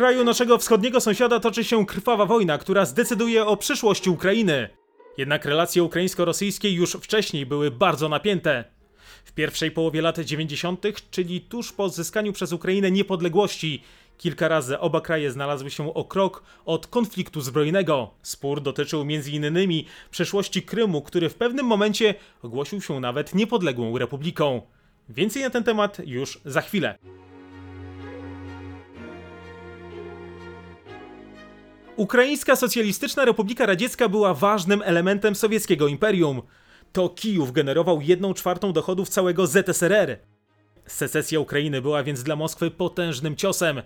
kraju naszego wschodniego sąsiada toczy się krwawa wojna, która zdecyduje o przyszłości Ukrainy. Jednak relacje ukraińsko-rosyjskie już wcześniej były bardzo napięte. W pierwszej połowie lat 90., czyli tuż po odzyskaniu przez Ukrainę niepodległości, kilka razy oba kraje znalazły się o krok od konfliktu zbrojnego. Spór dotyczył m.in. przeszłości Krymu, który w pewnym momencie ogłosił się nawet niepodległą republiką. Więcej na ten temat już za chwilę. Ukraińska Socjalistyczna Republika Radziecka była ważnym elementem sowieckiego imperium. To Kijów generował jedną czwartą dochodów całego ZSRR. Secesja Ukrainy była więc dla Moskwy potężnym ciosem,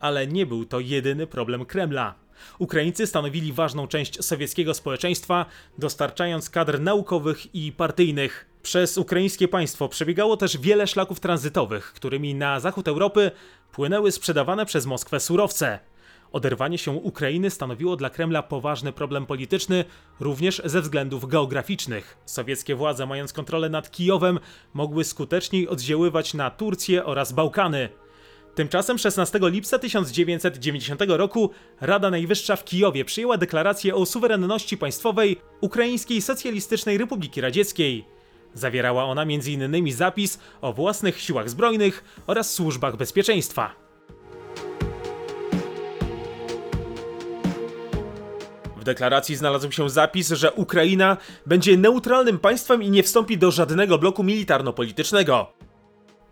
ale nie był to jedyny problem Kremla. Ukraińcy stanowili ważną część sowieckiego społeczeństwa, dostarczając kadr naukowych i partyjnych. Przez ukraińskie państwo przebiegało też wiele szlaków tranzytowych, którymi na zachód Europy płynęły sprzedawane przez Moskwę surowce. Oderwanie się Ukrainy stanowiło dla Kremla poważny problem polityczny, również ze względów geograficznych. Sowieckie władze, mając kontrolę nad Kijowem, mogły skuteczniej oddziaływać na Turcję oraz Bałkany. Tymczasem 16 lipca 1990 roku Rada Najwyższa w Kijowie przyjęła deklarację o suwerenności państwowej Ukraińskiej Socjalistycznej Republiki Radzieckiej. Zawierała ona m.in. zapis o własnych siłach zbrojnych oraz służbach bezpieczeństwa. W deklaracji znalazł się zapis, że Ukraina będzie neutralnym państwem i nie wstąpi do żadnego bloku militarno-politycznego.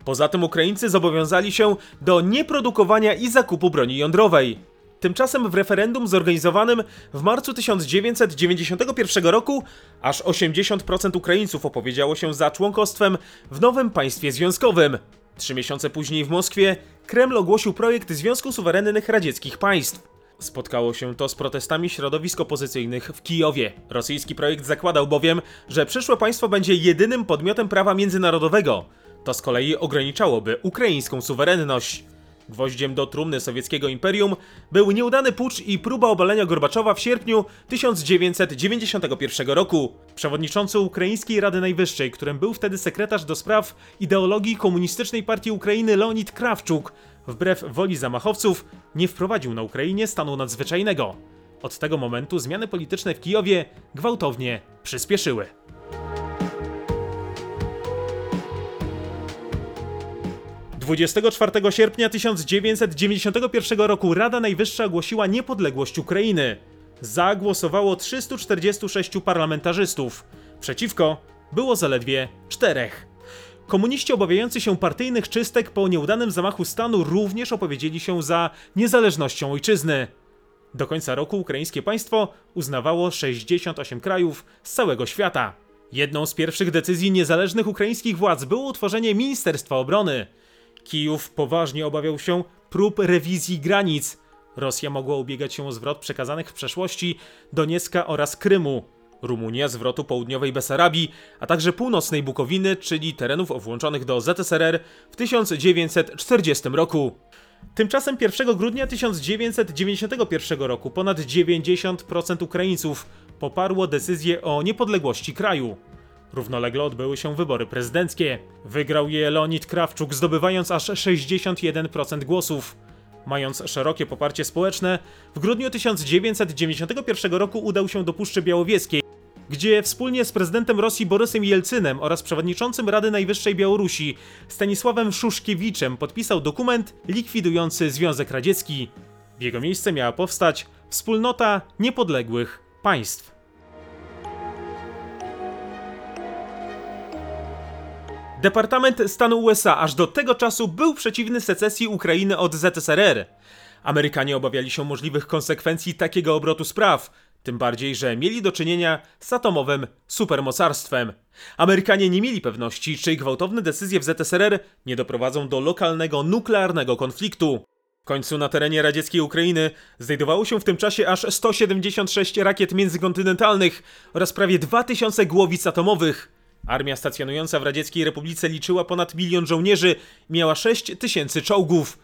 Poza tym Ukraińcy zobowiązali się do nieprodukowania i zakupu broni jądrowej. Tymczasem w referendum zorganizowanym w marcu 1991 roku aż 80% Ukraińców opowiedziało się za członkostwem w nowym państwie związkowym. Trzy miesiące później w Moskwie Kreml ogłosił projekt Związku Suwerennych Radzieckich Państw. Spotkało się to z protestami środowisk opozycyjnych w Kijowie. Rosyjski projekt zakładał bowiem, że przyszłe państwo będzie jedynym podmiotem prawa międzynarodowego. To z kolei ograniczałoby ukraińską suwerenność. Gwoździem do trumny sowieckiego imperium był nieudany pucz i próba obalenia Gorbaczowa w sierpniu 1991 roku. Przewodniczący Ukraińskiej Rady Najwyższej, którym był wtedy sekretarz do spraw ideologii Komunistycznej Partii Ukrainy Leonid Krawczuk, wbrew woli zamachowców, nie wprowadził na Ukrainie stanu nadzwyczajnego. Od tego momentu zmiany polityczne w Kijowie gwałtownie przyspieszyły. Dwudziestego 24 sierpnia 1991 roku Rada Najwyższa ogłosiła niepodległość Ukrainy. Zagłosowało 346 parlamentarzystów. Przeciwko było zaledwie czterech. Komuniści obawiający się partyjnych czystek po nieudanym zamachu stanu również opowiedzieli się za niezależnością ojczyzny. Do końca roku ukraińskie państwo uznawało 68 krajów z całego świata. Jedną z pierwszych decyzji niezależnych ukraińskich władz było utworzenie Ministerstwa Obrony. Kijów poważnie obawiał się prób rewizji granic. Rosja mogła ubiegać się o zwrot przekazanych w przeszłości Doniecka oraz Krymu. Rumunia zwrotu południowej Besarabii, a także północnej Bukowiny, czyli terenów włączonych do ZSRR w 1940 roku. Tymczasem 1 grudnia 1991 roku ponad 90% Ukraińców poparło decyzję o niepodległości kraju. Równolegle odbyły się wybory prezydenckie. Wygrał je Leonid Krawczuk, zdobywając aż 61% głosów. Mając szerokie poparcie społeczne, w grudniu 1991 roku udał się do Puszczy Białowieskiej, gdzie wspólnie z prezydentem Rosji Borysem Jelcynem oraz przewodniczącym Rady Najwyższej Białorusi Stanisławem Szuszkiewiczem podpisał dokument likwidujący Związek Radziecki. W jego miejsce miała powstać Wspólnota Niepodległych Państw. Departament Stanu USA aż do tego czasu był przeciwny secesji Ukrainy od ZSRR. Amerykanie obawiali się możliwych konsekwencji takiego obrotu spraw, tym bardziej, że mieli do czynienia z atomowym supermocarstwem. Amerykanie nie mieli pewności, czy gwałtowne decyzje w ZSRR nie doprowadzą do lokalnego nuklearnego konfliktu. W końcu na terenie radzieckiej Ukrainy znajdowało się w tym czasie aż 176 rakiet międzykontynentalnych oraz prawie 2000 głowic atomowych. Armia stacjonująca w Radzieckiej Republice liczyła ponad milion żołnierzy i miała 6 tysięcy czołgów.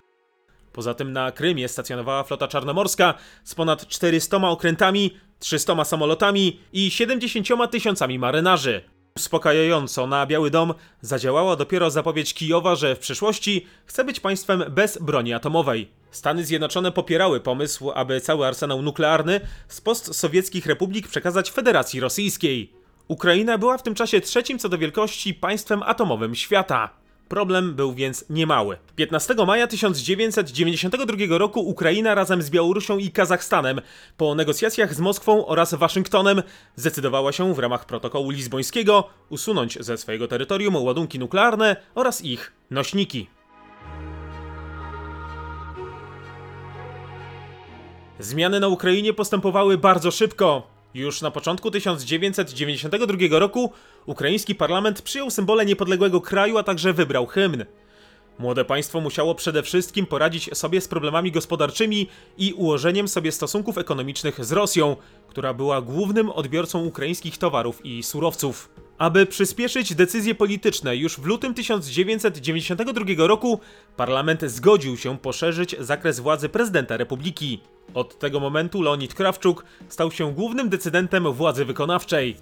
Poza tym na Krymie stacjonowała flota czarnomorska z ponad 400 okrętami, 300 samolotami i 70 tysiącami marynarzy. Uspokajająco na Biały Dom zadziałała dopiero zapowiedź Kijowa, że w przyszłości chce być państwem bez broni atomowej. Stany Zjednoczone popierały pomysł, aby cały arsenał nuklearny z postsowieckich republik przekazać Federacji Rosyjskiej. Ukraina była w tym czasie trzecim co do wielkości państwem atomowym świata. Problem był więc niemały. 15 maja 1992 roku Ukraina razem z Białorusią i Kazachstanem po negocjacjach z Moskwą oraz Waszyngtonem zdecydowała się w ramach protokołu lizbońskiego usunąć ze swojego terytorium ładunki nuklearne oraz ich nośniki. Zmiany na Ukrainie postępowały bardzo szybko. Już na początku 1992 roku ukraiński parlament przyjął symbole niepodległego kraju, a także wybrał hymn. Młode państwo musiało przede wszystkim poradzić sobie z problemami gospodarczymi i ułożeniem sobie stosunków ekonomicznych z Rosją, która była głównym odbiorcą ukraińskich towarów i surowców. Aby przyspieszyć decyzje polityczne, już w lutym 1992 roku parlament zgodził się poszerzyć zakres władzy prezydenta republiki. Od tego momentu Leonid Krawczuk stał się głównym decydentem władzy wykonawczej.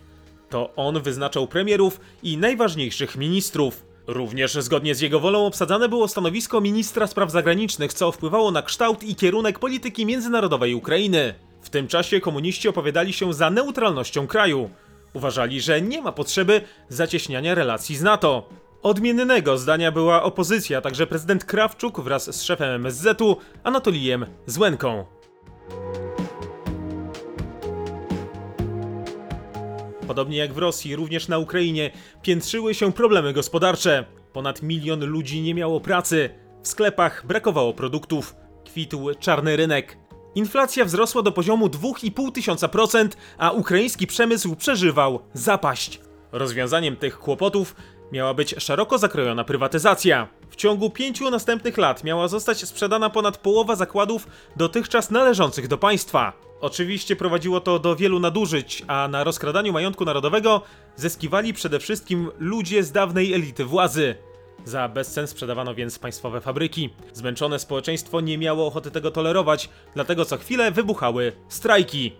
To on wyznaczał premierów i najważniejszych ministrów. Również zgodnie z jego wolą obsadzane było stanowisko ministra spraw zagranicznych, co wpływało na kształt i kierunek polityki międzynarodowej Ukrainy. W tym czasie komuniści opowiadali się za neutralnością kraju. Uważali, że nie ma potrzeby zacieśniania relacji z NATO. Odmiennego zdania była opozycja, także prezydent Krawczuk wraz z szefem MSZ-u Anatolijem Złenką. Podobnie jak w Rosji, również na Ukrainie piętrzyły się problemy gospodarcze. Ponad milion ludzi nie miało pracy, w sklepach brakowało produktów, kwitł czarny rynek. Inflacja wzrosła do poziomu 2,5 tysiąca procent, a ukraiński przemysł przeżywał zapaść. Rozwiązaniem tych kłopotów miała być szeroko zakrojona prywatyzacja. W ciągu pięciu następnych lat miała zostać sprzedana ponad połowa zakładów dotychczas należących do państwa. Oczywiście prowadziło to do wielu nadużyć, a na rozkradaniu majątku narodowego zyskiwali przede wszystkim ludzie z dawnej elity władzy. Za bezcen sprzedawano więc państwowe fabryki. Zmęczone społeczeństwo nie miało ochoty tego tolerować, dlatego co chwilę wybuchały strajki.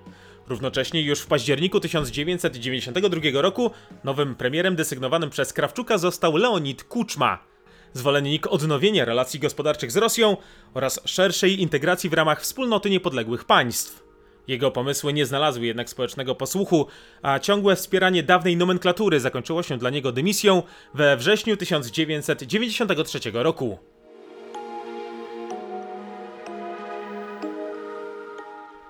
Równocześnie już w październiku 1992 roku nowym premierem desygnowanym przez Krawczuka został Leonid Kuczma, zwolennik odnowienia relacji gospodarczych z Rosją oraz szerszej integracji w ramach wspólnoty niepodległych państw. Jego pomysły nie znalazły jednak społecznego posłuchu, a ciągłe wspieranie dawnej nomenklatury zakończyło się dla niego dymisją we wrześniu 1993 roku.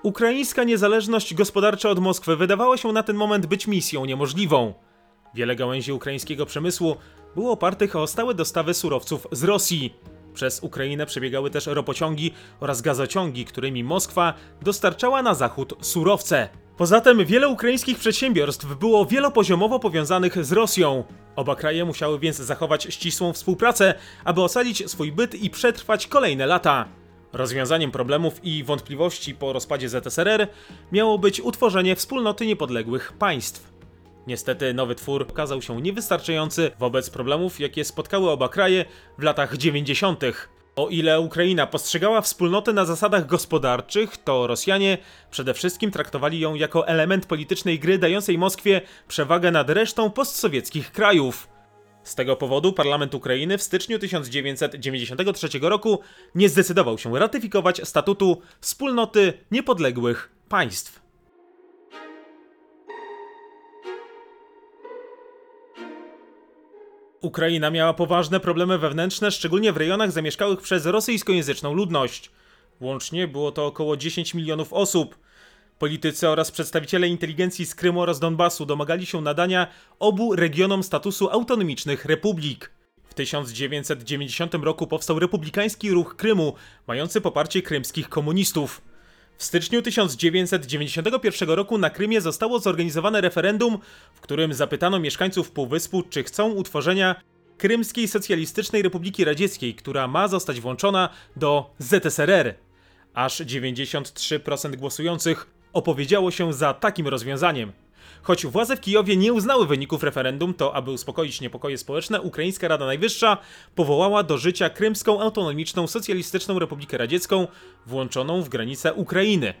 Ukraińska niezależność gospodarcza od Moskwy wydawała się na ten moment być misją niemożliwą. Wiele gałęzi ukraińskiego przemysłu było opartych o stałe dostawy surowców z Rosji. Przez Ukrainę przebiegały też ropociągi oraz gazociągi, którymi Moskwa dostarczała na zachód surowce. Poza tym wiele ukraińskich przedsiębiorstw było wielopoziomowo powiązanych z Rosją. Oba kraje musiały więc zachować ścisłą współpracę, aby ocalić swój byt i przetrwać kolejne lata. Rozwiązaniem problemów i wątpliwości po rozpadzie ZSRR miało być utworzenie wspólnoty niepodległych państw. Niestety nowy twór okazał się niewystarczający wobec problemów, jakie spotkały oba kraje w latach 90. O ile Ukraina postrzegała wspólnotę na zasadach gospodarczych, to Rosjanie przede wszystkim traktowali ją jako element politycznej gry dającej Moskwie przewagę nad resztą postsowieckich krajów. Z tego powodu parlament Ukrainy w styczniu 1993 roku nie zdecydował się ratyfikować statutu Wspólnoty Niepodległych Państw. Ukraina miała poważne problemy wewnętrzne, szczególnie w rejonach zamieszkałych przez rosyjskojęzyczną ludność. Łącznie było to około 10 milionów osób. Politycy oraz przedstawiciele inteligencji z Krymu oraz Donbasu domagali się nadania obu regionom statusu autonomicznych republik. W 1990 roku powstał republikański ruch Krymu, mający poparcie krymskich komunistów. W styczniu 1991 roku na Krymie zostało zorganizowane referendum, w którym zapytano mieszkańców Półwyspu, czy chcą utworzenia Krymskiej Socjalistycznej Republiki Radzieckiej, która ma zostać włączona do ZSRR. Aż 93% głosujących opowiedziało się za takim rozwiązaniem. Choć władze w Kijowie nie uznały wyników referendum, to aby uspokoić niepokoje społeczne, Ukraińska Rada Najwyższa powołała do życia Krymską Autonomiczną Socjalistyczną Republikę Radziecką, włączoną w granice Ukrainy.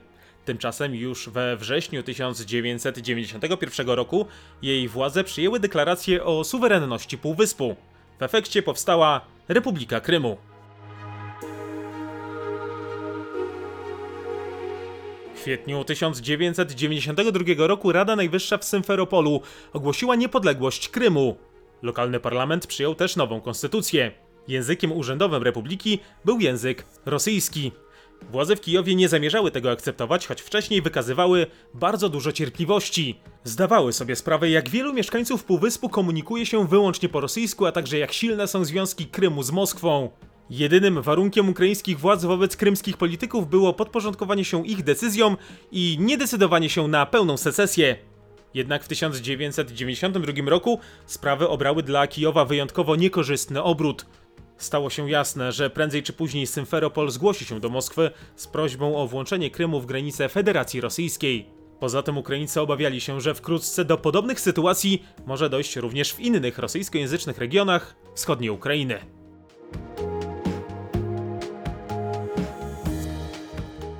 Tymczasem już we wrześniu 1991 roku jej władze przyjęły deklarację o suwerenności Półwyspu. W efekcie powstała Republika Krymu. Kwietniu 1992 roku Rada Najwyższa w Symferopolu ogłosiła niepodległość Krymu. Lokalny parlament przyjął też nową konstytucję. Językiem urzędowym republiki był język rosyjski. Władze w Kijowie nie zamierzały tego akceptować, choć wcześniej wykazywały bardzo dużo cierpliwości. Zdawały sobie sprawę, jak wielu mieszkańców Półwyspu komunikuje się wyłącznie po rosyjsku, a także jak silne są związki Krymu z Moskwą. Jedynym warunkiem ukraińskich władz wobec krymskich polityków było podporządkowanie się ich decyzjom i niedecydowanie się na pełną secesję. Jednak w 1992 roku sprawy obrały dla Kijowa wyjątkowo niekorzystny obrót. Stało się jasne, że prędzej czy później Symferopol zgłosi się do Moskwy z prośbą o włączenie Krymu w granice Federacji Rosyjskiej. Poza tym Ukraińcy obawiali się, że wkrótce do podobnych sytuacji może dojść również w innych rosyjskojęzycznych regionach wschodniej Ukrainy.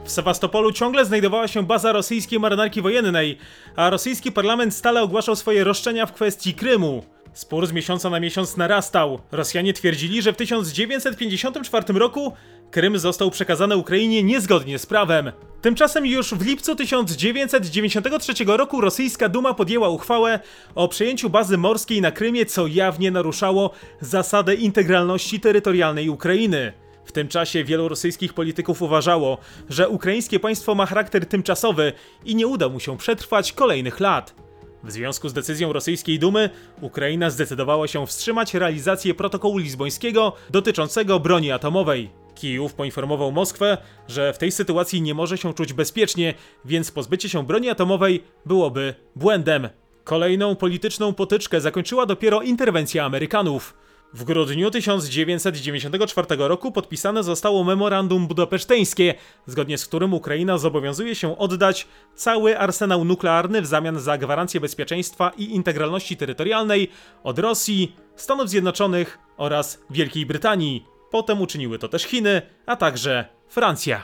W Sewastopolu ciągle znajdowała się baza rosyjskiej marynarki wojennej, a rosyjski parlament stale ogłaszał swoje roszczenia w kwestii Krymu. Spór z miesiąca na miesiąc narastał. Rosjanie twierdzili, że w 1954 roku Krym został przekazany Ukrainie niezgodnie z prawem. Tymczasem już w lipcu 1993 roku rosyjska Duma podjęła uchwałę o przejęciu bazy morskiej na Krymie, co jawnie naruszało zasadę integralności terytorialnej Ukrainy. W tym czasie wielu rosyjskich polityków uważało, że ukraińskie państwo ma charakter tymczasowy i nie uda mu się przetrwać kolejnych lat. W związku z decyzją rosyjskiej Dumy, Ukraina zdecydowała się wstrzymać realizację protokołu lizbońskiego dotyczącego broni atomowej. Kijów poinformował Moskwę, że w tej sytuacji nie może się czuć bezpiecznie, więc pozbycie się broni atomowej byłoby błędem. Kolejną polityczną potyczkę zakończyła dopiero interwencja Amerykanów. W grudniu 1994 roku podpisane zostało memorandum budapeszteńskie, zgodnie z którym Ukraina zobowiązuje się oddać cały arsenał nuklearny w zamian za gwarancję bezpieczeństwa i integralności terytorialnej od Rosji, Stanów Zjednoczonych oraz Wielkiej Brytanii. Potem uczyniły to też Chiny, a także Francja.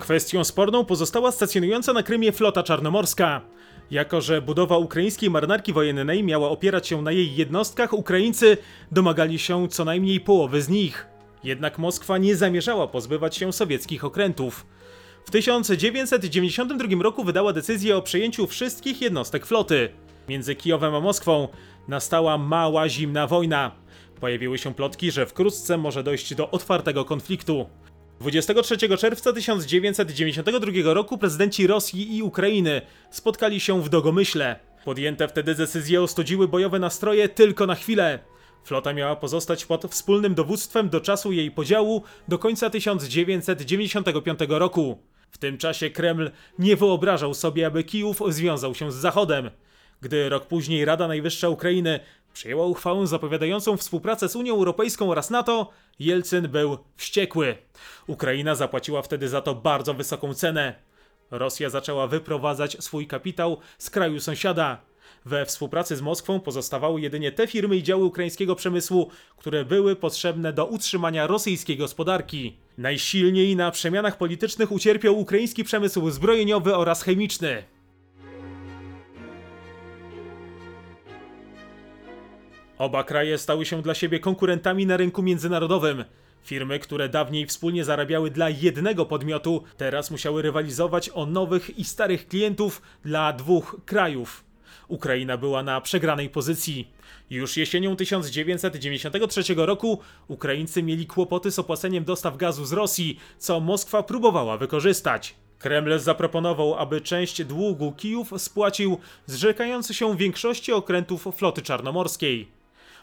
Kwestią sporną pozostała stacjonująca na Krymie flota czarnomorska. Jako, że budowa ukraińskiej marynarki wojennej miała opierać się na jej jednostkach, Ukraińcy domagali się co najmniej połowy z nich. Jednak Moskwa nie zamierzała pozbywać się sowieckich okrętów. W 1992 roku wydała decyzję o przejęciu wszystkich jednostek floty. Między Kijowem a Moskwą nastała mała zimna wojna. Pojawiły się plotki, że wkrótce może dojść do otwartego konfliktu. 23 czerwca 1992 roku prezydenci Rosji i Ukrainy spotkali się w Dogomyśle. Podjęte wtedy decyzje ostudziły bojowe nastroje tylko na chwilę. Flota miała pozostać pod wspólnym dowództwem do czasu jej podziału do końca 1995 roku. W tym czasie Kreml nie wyobrażał sobie, aby Kijów związał się z Zachodem. Gdy rok później Rada Najwyższa Ukrainy przyjęła uchwałę zapowiadającą współpracę z Unią Europejską oraz NATO, Jelcyn był wściekły. Ukraina zapłaciła wtedy za to bardzo wysoką cenę. Rosja zaczęła wyprowadzać swój kapitał z kraju sąsiada. We współpracy z Moskwą pozostawały jedynie te firmy i działy ukraińskiego przemysłu, które były potrzebne do utrzymania rosyjskiej gospodarki. Najsilniej na przemianach politycznych ucierpiał ukraiński przemysł zbrojeniowy oraz chemiczny. Oba kraje stały się dla siebie konkurentami na rynku międzynarodowym. Firmy, które dawniej wspólnie zarabiały dla jednego podmiotu, teraz musiały rywalizować o nowych i starych klientów dla dwóch krajów. Ukraina była na przegranej pozycji. Już jesienią 1993 roku Ukraińcy mieli kłopoty z opłaceniem dostaw gazu z Rosji, co Moskwa próbowała wykorzystać. Kreml zaproponował, aby część długu Kijów spłacił zrzekający się większości okrętów floty czarnomorskiej.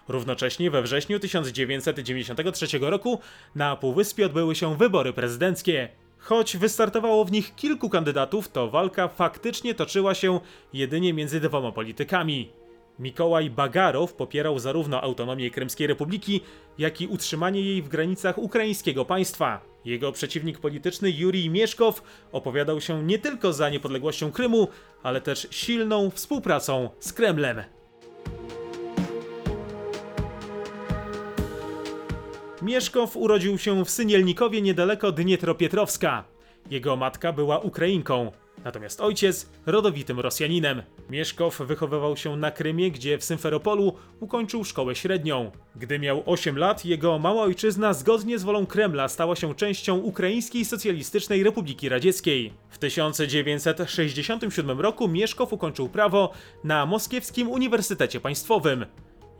Równocześnie we wrześniu 1993 roku na Półwyspie odbyły się wybory prezydenckie. Choć wystartowało w nich kilku kandydatów, to walka faktycznie toczyła się jedynie między dwoma politykami. Mikołaj Bagarow popierał zarówno autonomię Krymskiej Republiki, jak i utrzymanie jej w granicach ukraińskiego państwa. Jego przeciwnik polityczny Jurij Mieszkow opowiadał się nie tylko za niepodległością Krymu, ale też silną współpracą z Kremlem. Mieszkow urodził się w Synielnikowie niedaleko Dnietropietrowska. Jego matka była Ukrainką. natomiast ojciec rodowitym Rosjaninem. Mieszkow wychowywał się na Krymie, gdzie w Symferopolu ukończył szkołę średnią. Gdy miał 8 lat, jego mała ojczyzna zgodnie z wolą Kremla stała się częścią Ukraińskiej Socjalistycznej Republiki Radzieckiej. W 1967 roku Mieszkow ukończył prawo na Moskiewskim Uniwersytecie Państwowym.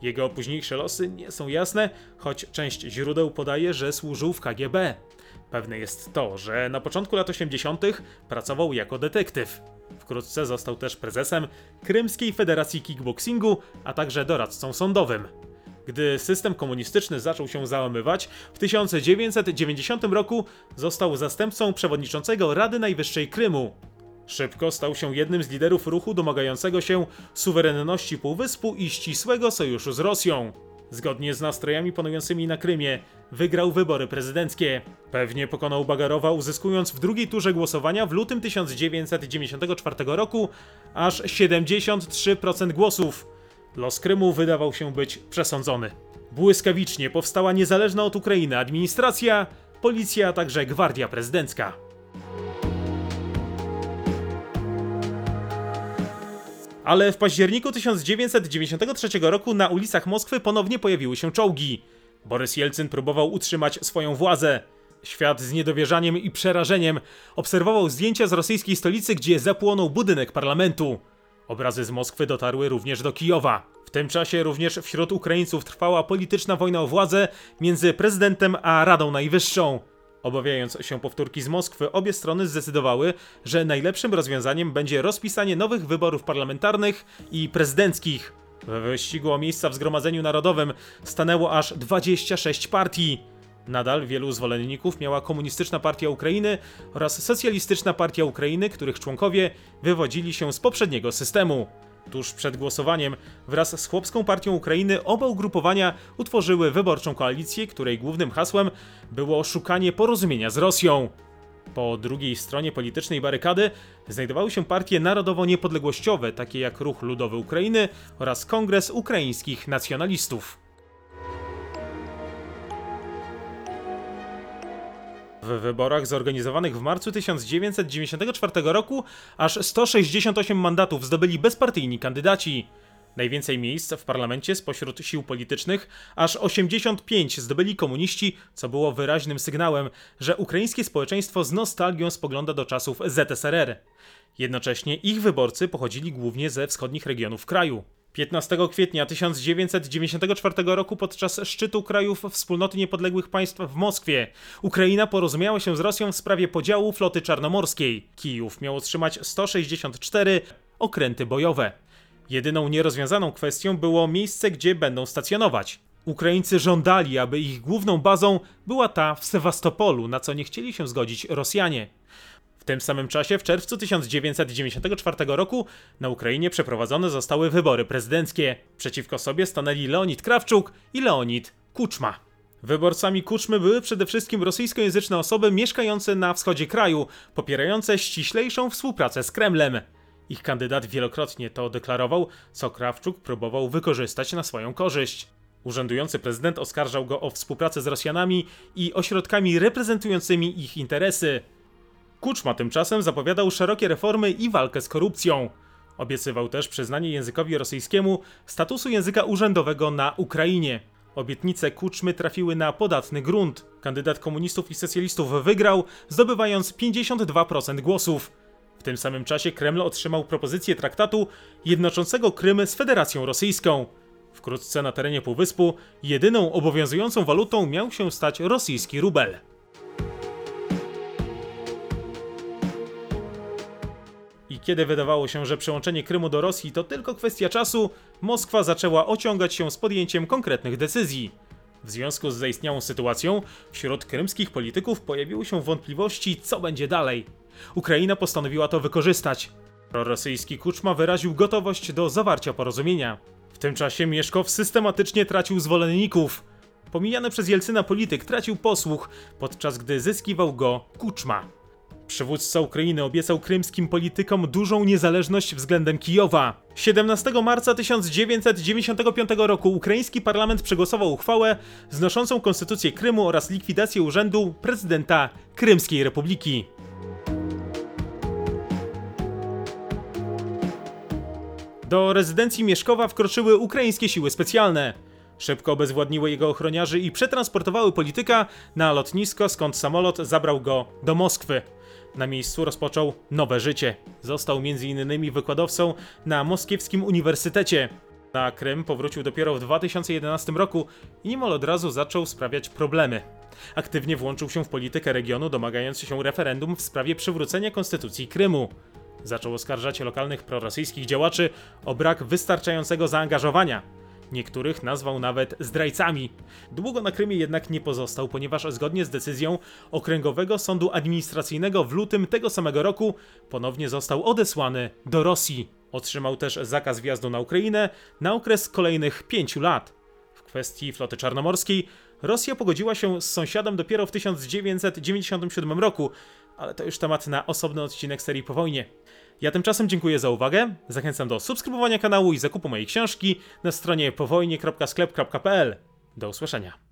Jego późniejsze losy nie są jasne, choć część źródeł podaje, że służył w KGB. Pewne jest to, że na początku lat 80. pracował jako detektyw. Wkrótce został też prezesem Krymskiej Federacji Kickboxingu, a także doradcą sądowym. Gdy system komunistyczny zaczął się załamywać, w 1990 roku został zastępcą przewodniczącego Rady Najwyższej Krymu. Szybko stał się jednym z liderów ruchu domagającego się suwerenności Półwyspu i ścisłego sojuszu z Rosją. Zgodnie z nastrojami panującymi na Krymie, wygrał wybory prezydenckie. Pewnie pokonał Bagarowa, uzyskując w drugiej turze głosowania w lutym 1994 roku aż 73% głosów. Los Krymu wydawał się być przesądzony. Błyskawicznie powstała niezależna od Ukrainy administracja, policja, a także gwardia prezydencka. Ale w październiku 1993 roku na ulicach Moskwy ponownie pojawiły się czołgi. Borys Jelcyn próbował utrzymać swoją władzę. Świat z niedowierzaniem i przerażeniem obserwował zdjęcia z rosyjskiej stolicy, gdzie zapłonął budynek parlamentu. Obrazy z Moskwy dotarły również do Kijowa. W tym czasie również wśród Ukraińców trwała polityczna wojna o władzę między prezydentem a Radą Najwyższą. Obawiając się powtórki z Moskwy, obie strony zdecydowały, że najlepszym rozwiązaniem będzie rozpisanie nowych wyborów parlamentarnych i prezydenckich. We wyścigu o miejsca w Zgromadzeniu Narodowym stanęło aż 26 partii. Nadal wielu zwolenników miała Komunistyczna Partia Ukrainy oraz Socjalistyczna Partia Ukrainy, których członkowie wywodzili się z poprzedniego systemu. Tuż przed głosowaniem wraz z Chłopską Partią Ukrainy oba ugrupowania utworzyły wyborczą koalicję, której głównym hasłem było szukanie porozumienia z Rosją. Po drugiej stronie politycznej barykady znajdowały się partie narodowo-niepodległościowe, takie jak Ruch Ludowy Ukrainy oraz Kongres Ukraińskich Nacjonalistów. W wyborach zorganizowanych w marcu 1994 roku aż 168 mandatów zdobyli bezpartyjni kandydaci. Najwięcej miejsc w parlamencie spośród sił politycznych, aż 85 zdobyli komuniści, co było wyraźnym sygnałem, że ukraińskie społeczeństwo z nostalgią spogląda do czasów ZSRR. Jednocześnie ich wyborcy pochodzili głównie ze wschodnich regionów kraju. 15 kwietnia 1994 roku podczas szczytu krajów Wspólnoty Niepodległych Państw w Moskwie Ukraina porozumiała się z Rosją w sprawie podziału floty czarnomorskiej. Kijów miał otrzymać 164 okręty bojowe. Jedyną nierozwiązaną kwestią było miejsce, gdzie będą stacjonować. Ukraińcy żądali, aby ich główną bazą była ta w Sewastopolu, na co nie chcieli się zgodzić Rosjanie. Tym samym czasie, w czerwcu 1994 roku, na Ukrainie przeprowadzone zostały wybory prezydenckie. Przeciwko sobie stanęli Leonid Krawczuk i Leonid Kuczma. Wyborcami Kuczmy były przede wszystkim rosyjskojęzyczne osoby mieszkające na wschodzie kraju, popierające ściślejszą współpracę z Kremlem. Ich kandydat wielokrotnie to deklarował, co Krawczuk próbował wykorzystać na swoją korzyść. Urzędujący prezydent oskarżał go o współpracę z Rosjanami i ośrodkami reprezentującymi ich interesy. Kuczma tymczasem zapowiadał szerokie reformy i walkę z korupcją. Obiecywał też przyznanie językowi rosyjskiemu statusu języka urzędowego na Ukrainie. Obietnice Kuczmy trafiły na podatny grunt. Kandydat komunistów i socjalistów wygrał, zdobywając 52% głosów. W tym samym czasie Kreml otrzymał propozycję traktatu jednoczącego Krym z Federacją Rosyjską. Wkrótce na terenie Półwyspu jedyną obowiązującą walutą miał się stać rosyjski rubel. Kiedy wydawało się, że przyłączenie Krymu do Rosji to tylko kwestia czasu, Moskwa zaczęła ociągać się z podjęciem konkretnych decyzji. W związku z zaistniałą sytuacją, wśród krymskich polityków pojawiły się wątpliwości, co będzie dalej. Ukraina postanowiła to wykorzystać. Prorosyjski Kuczma wyraził gotowość do zawarcia porozumienia. W tym czasie Mieszkow systematycznie tracił zwolenników. Pomijany przez Jelcyna polityk tracił posłuch, podczas gdy zyskiwał go Kuczma. Przywódca Ukrainy obiecał krymskim politykom dużą niezależność względem Kijowa. 17 marca 1995 roku ukraiński parlament przegłosował uchwałę znoszącą konstytucję Krymu oraz likwidację urzędu prezydenta Krymskiej Republiki. Do rezydencji Mieszkowa wkroczyły ukraińskie siły specjalne. Szybko obezwładniły jego ochroniarzy i przetransportowały polityka na lotnisko, skąd samolot zabrał go do Moskwy. Na miejscu rozpoczął nowe życie. Został m.in. wykładowcą na Moskiewskim Uniwersytecie. Na Krym powrócił dopiero w 2011 roku i niemal od razu zaczął sprawiać problemy. Aktywnie włączył się w politykę regionu, domagając się referendum w sprawie przywrócenia konstytucji Krymu. Zaczął oskarżać lokalnych prorosyjskich działaczy o brak wystarczającego zaangażowania. Niektórych nazwał nawet zdrajcami. Długo na Krymie jednak nie pozostał, ponieważ zgodnie z decyzją Okręgowego Sądu Administracyjnego w lutym tego samego roku ponownie został odesłany do Rosji. Otrzymał też zakaz wjazdu na Ukrainę na okres kolejnych pięciu lat. W kwestii floty czarnomorskiej Rosja pogodziła się z sąsiadem dopiero w 1997 roku, ale to już temat na osobny odcinek serii po wojnie. Ja tymczasem dziękuję za uwagę, zachęcam do subskrybowania kanału i zakupu mojej książki na stronie powojnie.sklep.pl. Do usłyszenia.